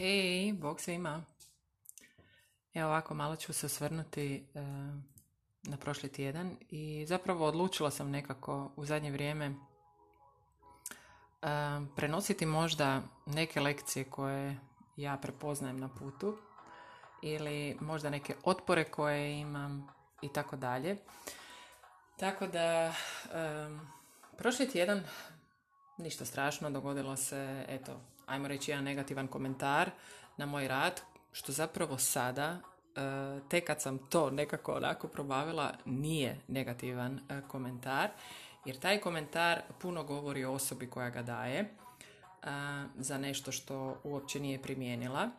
Hej, bog svima. Evo ovako, malo ću se osvrnuti e, na prošli tjedan i zapravo odlučila sam nekako u zadnje vrijeme e, prenositi možda neke lekcije koje ja prepoznajem na putu ili možda neke otpore koje imam i tako dalje. Tako da, e, prošli tjedan ništa strašno, dogodilo se, eto, ajmo reći jedan negativan komentar na moj rad, što zapravo sada, e, tek kad sam to nekako onako probavila, nije negativan e, komentar, jer taj komentar puno govori o osobi koja ga daje e, za nešto što uopće nije primijenila,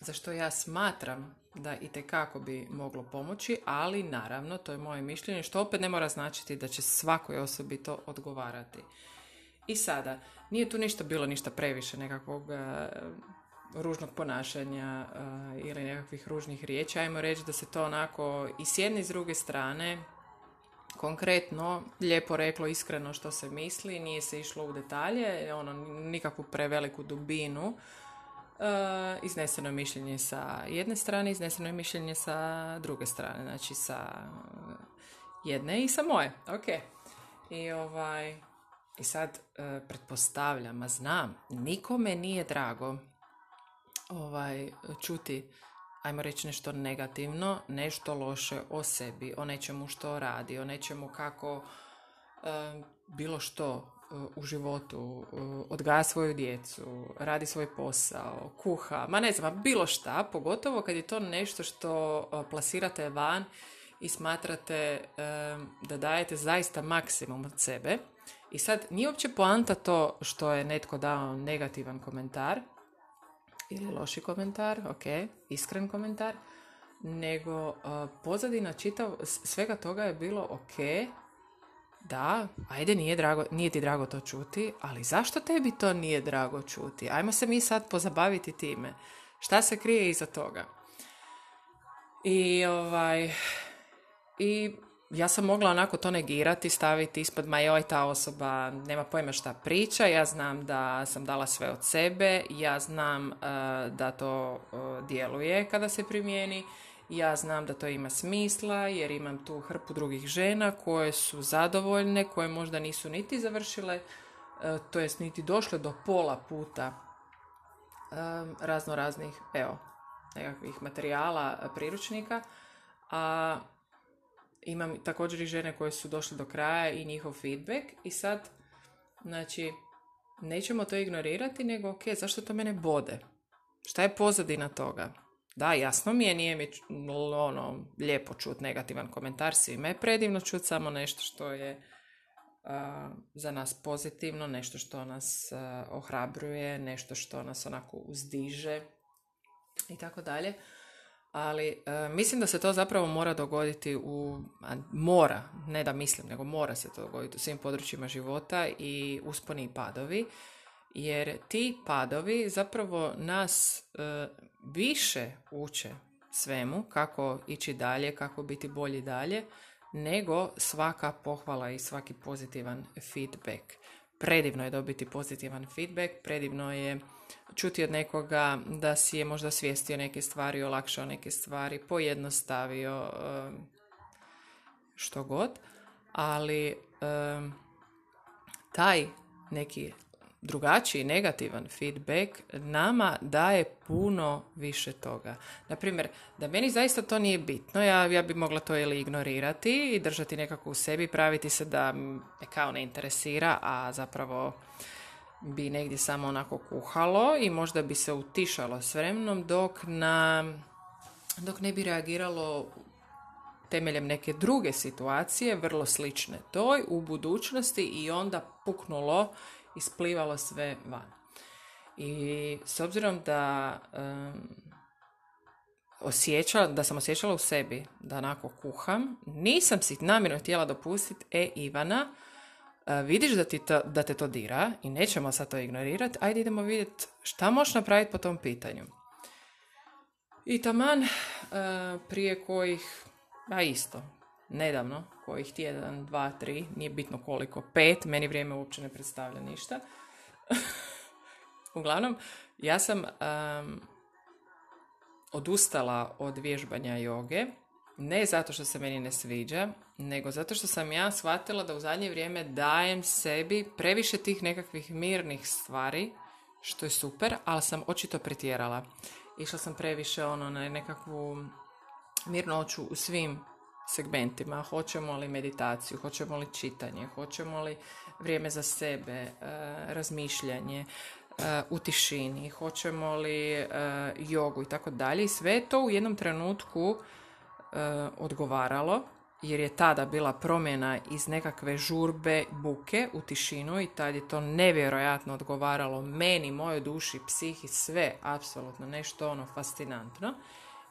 za što ja smatram da i tekako bi moglo pomoći, ali naravno, to je moje mišljenje, što opet ne mora značiti da će svakoj osobi to odgovarati. I sada, nije tu ništa bilo ništa previše nekakvog uh, ružnog ponašanja uh, ili nekakvih ružnih riječi. Ajmo reći da se to onako i s jedne i s druge strane konkretno, lijepo reklo iskreno što se misli, nije se išlo u detalje, ono, nikakvu preveliku dubinu. Uh, izneseno je mišljenje sa jedne strane, izneseno je mišljenje sa druge strane, znači sa jedne i sa moje. Ok. I ovaj, i sad e, pretpostavljam, a znam, nikome nije drago ovaj, čuti, ajmo reći nešto negativno, nešto loše o sebi, o nečemu što radi, o nečemu kako e, bilo što e, u životu, odgaja svoju djecu, radi svoj posao, kuha, ma ne znam, bilo šta, pogotovo kad je to nešto što plasirate van i smatrate da dajete zaista maksimum od sebe i sad, nije uopće poanta to što je netko dao negativan komentar ili loši komentar, ok, iskren komentar, nego uh, pozadina čitav, svega toga je bilo ok, da, ajde nije, drago, nije ti drago to čuti, ali zašto tebi to nije drago čuti? Ajmo se mi sad pozabaviti time. Šta se krije iza toga? I ovaj, i ja sam mogla onako to negirati, staviti ispod ma joj ta osoba nema pojma šta priča, ja znam da sam dala sve od sebe, ja znam uh, da to uh, djeluje kada se primijeni, ja znam da to ima smisla jer imam tu hrpu drugih žena koje su zadovoljne, koje možda nisu niti završile, uh, to jest niti došle do pola puta um, razno raznih, evo, nekakvih materijala, priručnika, a imam također i žene koje su došle do kraja i njihov feedback i sad, znači, nećemo to ignorirati, nego ok, zašto to mene bode? Šta je pozadina toga? Da, jasno mi je, nije mi ono, lijepo čut negativan komentar, svima je predivno čut samo nešto što je za nas pozitivno, nešto što nas ohrabruje, nešto što nas onako uzdiže i tako dalje ali e, mislim da se to zapravo mora dogoditi u, mora, ne da mislim, nego mora se to dogoditi u svim područjima života i usponi i padovi, jer ti padovi zapravo nas e, više uče svemu, kako ići dalje, kako biti bolji dalje, nego svaka pohvala i svaki pozitivan feedback. Predivno je dobiti pozitivan feedback, predivno je čuti od nekoga da si je možda svijestio neke stvari, olakšao neke stvari, pojednostavio što god, ali taj neki drugačiji negativan feedback nama daje puno više toga. Naprimjer, da meni zaista to nije bitno, ja, ja bi mogla to ili ignorirati i držati nekako u sebi, praviti se da me kao ne interesira, a zapravo bi negdje samo onako kuhalo i možda bi se utišalo s vremenom dok, na, dok ne bi reagiralo temeljem neke druge situacije, vrlo slične toj, u budućnosti i onda puknulo, isplivalo sve van. I s obzirom da um, osjećala, da sam osjećala u sebi da onako kuham, nisam si namjerno htjela dopustiti, e Ivana, vidiš da, ti to, da te to dira i nećemo sad to ignorirati, ajde idemo vidjeti šta možeš napraviti po tom pitanju. I taman prije kojih, a isto, nedavno, kojih tjedan, dva, tri, nije bitno koliko, pet, meni vrijeme uopće ne predstavlja ništa. Uglavnom, ja sam um, odustala od vježbanja joge, ne zato što se meni ne sviđa, nego zato što sam ja shvatila da u zadnje vrijeme dajem sebi previše tih nekakvih mirnih stvari, što je super, ali sam očito pretjerala. Išla sam previše ono na nekakvu mirnoću u svim segmentima. Hoćemo li meditaciju, hoćemo li čitanje, hoćemo li vrijeme za sebe, e, razmišljanje, e, u tišini, hoćemo li e, jogu i tako dalje. Sve to u jednom trenutku odgovaralo jer je tada bila promjena iz nekakve žurbe buke u tišinu i tad je to nevjerojatno odgovaralo meni, mojoj duši, psihi, sve, apsolutno nešto ono fascinantno.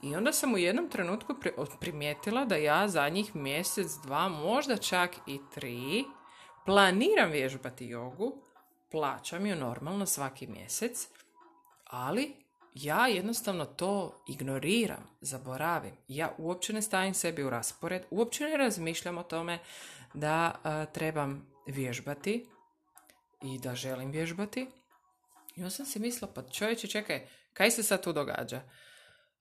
I onda sam u jednom trenutku primijetila da ja zadnjih mjesec, dva, možda čak i tri, planiram vježbati jogu, plaćam ju normalno svaki mjesec, ali ja jednostavno to ignoriram, zaboravim. Ja uopće ne stavim sebi u raspored, uopće ne razmišljam o tome da trebam vježbati i da želim vježbati. I onda sam si mislila, pa čovječe, čekaj, kaj se sad tu događa?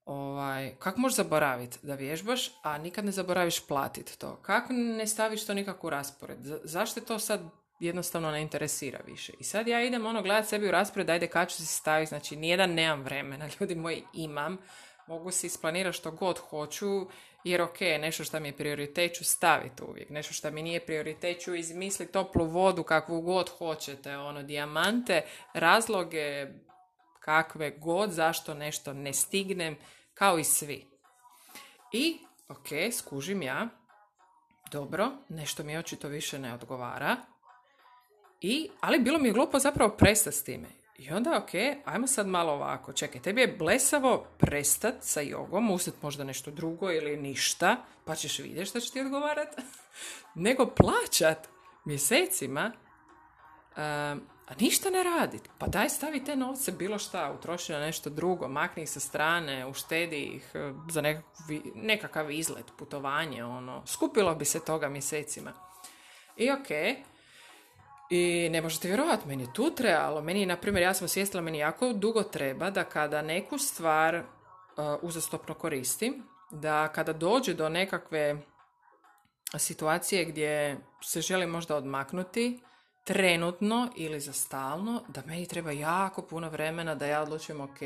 Ovaj, kako možeš zaboraviti da vježbaš, a nikad ne zaboraviš platiti to? Kako ne staviš to nikako u raspored? zašto to sad jednostavno ne interesira više? I sad ja idem ono gledat sebi u raspored, ajde kad ću se staviti, znači nijedan nemam vremena, ljudi moji imam, mogu si isplanirati što god hoću, jer ok, nešto što mi je prioritet ću staviti uvijek, nešto što mi nije prioritet ću izmisliti toplu vodu kakvu god hoćete, ono, dijamante, razloge, kakve god, zašto nešto ne stignem, kao i svi. I, ok, skužim ja, dobro, nešto mi očito više ne odgovara, i, ali bilo mi je glupo zapravo prestati s time. I onda, ok, ajmo sad malo ovako. Čekaj, tebi je blesavo prestat sa jogom, uzet možda nešto drugo ili ništa, pa ćeš vidjeti šta će ti odgovarat. Nego plaćat mjesecima a ništa ne radi. Pa daj stavi te novce bilo šta, utroši na nešto drugo, makni ih sa strane, uštedi ih e, za nekakav, izlet, putovanje, ono. Skupilo bi se toga mjesecima. I ok, i ne možete vjerovati, meni je tu trebalo. Meni, na primjer, ja sam osvijestila, meni jako dugo treba da kada neku stvar uh, uzastopno koristim, da kada dođe do nekakve situacije gdje se želim možda odmaknuti, trenutno ili za stalno, da meni treba jako puno vremena da ja odlučim ok,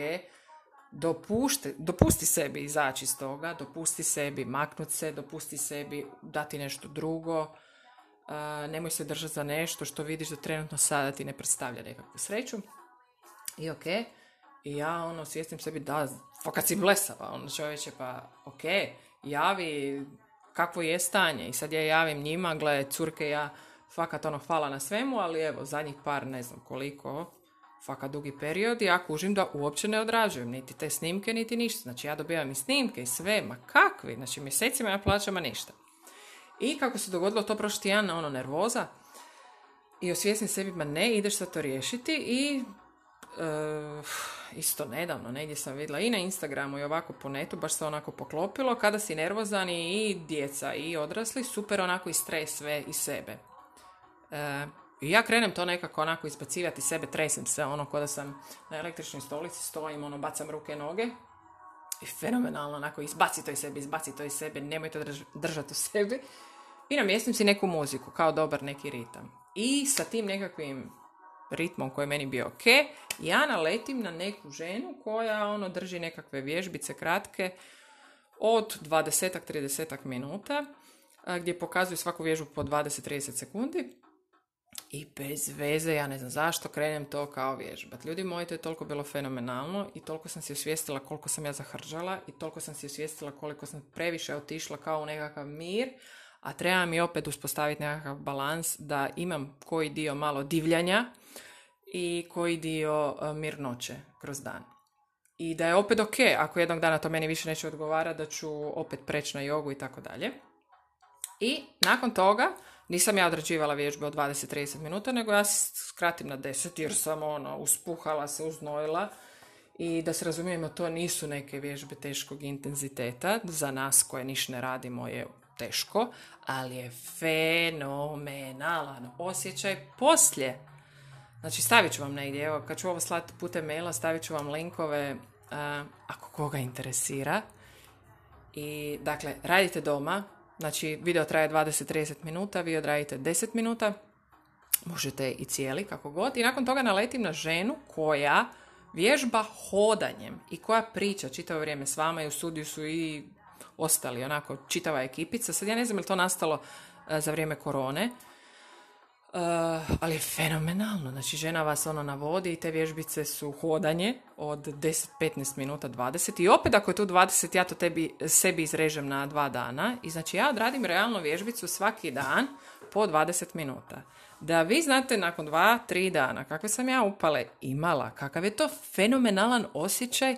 dopušti, dopusti sebi izaći iz toga, dopusti sebi maknuti se, dopusti sebi dati nešto drugo, nemoj se držati za nešto što vidiš da trenutno sada ti ne predstavlja nekakvu sreću. I ok, i ja ono svjestim sebi da, fakat si blesava, ono čovječe pa ok, javi kakvo je stanje i sad ja javim njima, gle, curke, ja fakat ono hvala na svemu, ali evo, zadnjih par, ne znam koliko, fakat dugi period, ja kužim da uopće ne odrađujem niti te snimke, niti ništa. Znači, ja dobivam i snimke i sve, ma kakvi, znači mjesecima ja plaćam, ništa. I kako se dogodilo to prošli tjedan, ono, nervoza, i osvjesnim sebi, ma ne, ideš sad to riješiti i uh, isto nedavno, negdje sam vidjela i na Instagramu i ovako po netu, baš se onako poklopilo, kada si nervozan i djeca i odrasli, super onako i stres sve i sebe. E, I ja krenem to nekako onako izbacivati sebe, tresem se, ono, ko da sam na električnoj stolici, stojim, ono, bacam ruke i noge. I fenomenalno, onako, izbaci to iz sebe, izbaci to iz sebe, nemoj to držati u sebi. I namjestim si neku muziku, kao dobar neki ritam. I sa tim nekakvim ritmom koji je meni bio ok, ja naletim na neku ženu koja, ono, drži nekakve vježbice kratke od 20-30 minuta, gdje pokazuju svaku vježbu po 20-30 sekundi i bez veze, ja ne znam zašto, krenem to kao vježbat. Ljudi moji, to je toliko bilo fenomenalno i toliko sam si osvijestila koliko sam ja zahržala i toliko sam si osvijestila koliko sam previše otišla kao u nekakav mir, a treba mi opet uspostaviti nekakav balans da imam koji dio malo divljanja i koji dio e, mirnoće kroz dan. I da je opet ok, ako jednog dana to meni više neće odgovarati, da ću opet preći na jogu i tako dalje. I nakon toga nisam ja odrađivala vježbe od 20-30 minuta, nego ja skratim na 10 jer sam ono, uspuhala se, uznojila. I da se razumijemo, to nisu neke vježbe teškog intenziteta. Za nas koje niš ne radimo je teško, ali je fenomenalan osjećaj poslije. Znači stavit ću vam negdje, evo kad ću ovo slati putem maila, stavit ću vam linkove ako koga interesira. I dakle, radite doma, znači video traje 20-30 minuta, vi odradite 10 minuta, možete i cijeli kako god. I nakon toga naletim na ženu koja vježba hodanjem i koja priča čitavo vrijeme s vama i u studiju su i ostali onako čitava ekipica. Sad ja ne znam je li to nastalo za vrijeme korone, Uh, ali je fenomenalno. Znači, žena vas ono navodi i te vježbice su hodanje od 10, 15 minuta, 20. I opet ako je tu 20, ja to tebi, sebi izrežem na dva dana. I znači, ja odradim realno vježbicu svaki dan po 20 minuta. Da vi znate nakon dva, tri dana kakve sam ja upale imala, kakav je to fenomenalan osjećaj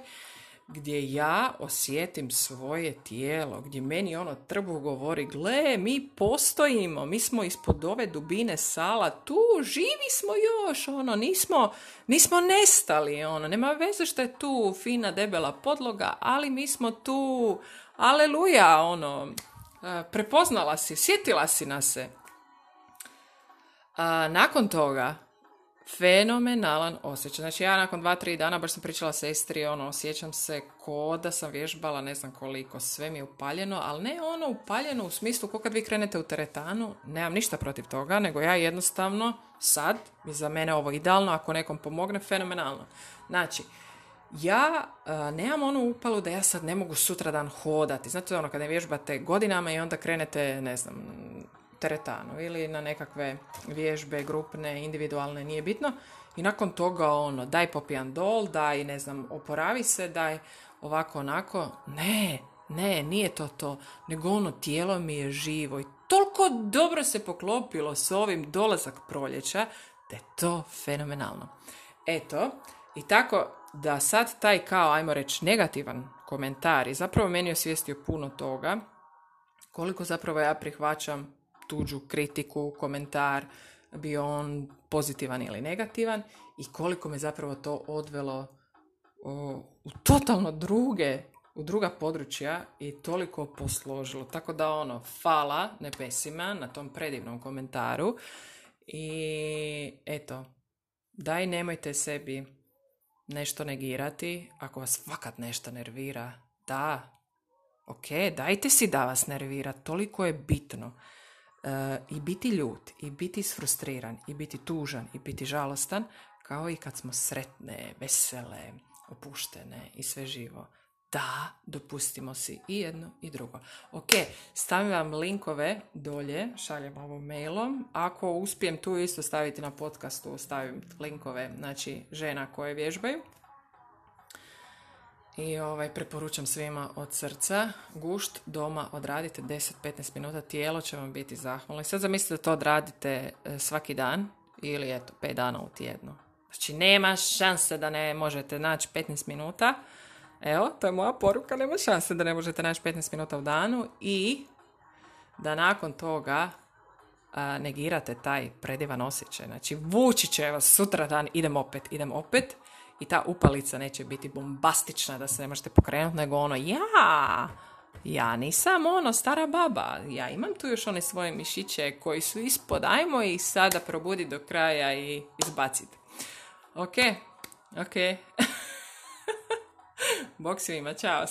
gdje ja osjetim svoje tijelo, gdje meni ono trbu govori, gle, mi postojimo, mi smo ispod ove dubine sala, tu živi smo još, ono, nismo, nismo nestali, ono, nema veze što je tu fina debela podloga, ali mi smo tu, aleluja, ono, prepoznala si, sjetila si nas se. A, nakon toga, fenomenalan osjećaj. Znači ja nakon dva, tri dana baš sam pričala sestri, ono, osjećam se ko da sam vježbala ne znam koliko, sve mi je upaljeno, ali ne ono upaljeno u smislu ko kad vi krenete u teretanu, nemam ništa protiv toga, nego ja jednostavno sad, i za mene ovo idealno, ako nekom pomogne, fenomenalno. Znači, ja nemam onu upalu da ja sad ne mogu sutradan hodati. Znate ono kada vježbate godinama i onda krenete, ne znam, teretanu ili na nekakve vježbe grupne, individualne, nije bitno. I nakon toga ono, daj popijan dol, daj ne znam, oporavi se, daj ovako onako. Ne, ne, nije to to, nego ono tijelo mi je živo i toliko dobro se poklopilo s ovim dolazak proljeća da je to fenomenalno. Eto, i tako da sad taj kao, ajmo reći, negativan komentar i zapravo meni osvijestio puno toga, koliko zapravo ja prihvaćam tuđu kritiku, komentar, bio on pozitivan ili negativan i koliko me zapravo to odvelo u totalno druge, u druga područja i toliko posložilo. Tako da ono, fala nepesima na tom predivnom komentaru i eto, daj nemojte sebi nešto negirati ako vas fakat nešto nervira. Da, ok, dajte si da vas nervira, toliko je bitno. I biti ljut, i biti sfrustriran, i biti tužan, i biti žalostan, kao i kad smo sretne, vesele, opuštene i sve živo. Da, dopustimo si i jedno i drugo. Ok, stavim vam linkove dolje, šaljem ovom mailom. Ako uspijem tu isto staviti na podcastu, stavim linkove, znači žena koje vježbaju. I ovaj, preporučam svima od srca. Gušt doma odradite 10-15 minuta, tijelo će vam biti zahvalno. I sad zamislite da to odradite e, svaki dan ili eto 5 dana u tjednu. Znači nema šanse da ne možete naći 15 minuta. Evo, to je moja poruka, nema šanse da ne možete naći 15 minuta u danu i da nakon toga negirate taj predivan osjećaj. Znači, vući će vas sutra dan, idem opet, idem opet i ta upalica neće biti bombastična da se ne možete pokrenuti, nego ono, ja, ja nisam ono stara baba, ja imam tu još one svoje mišiće koji su ispod, ajmo ih sada probudi do kraja i izbaciti. Ok, ok. Bok svima, čao.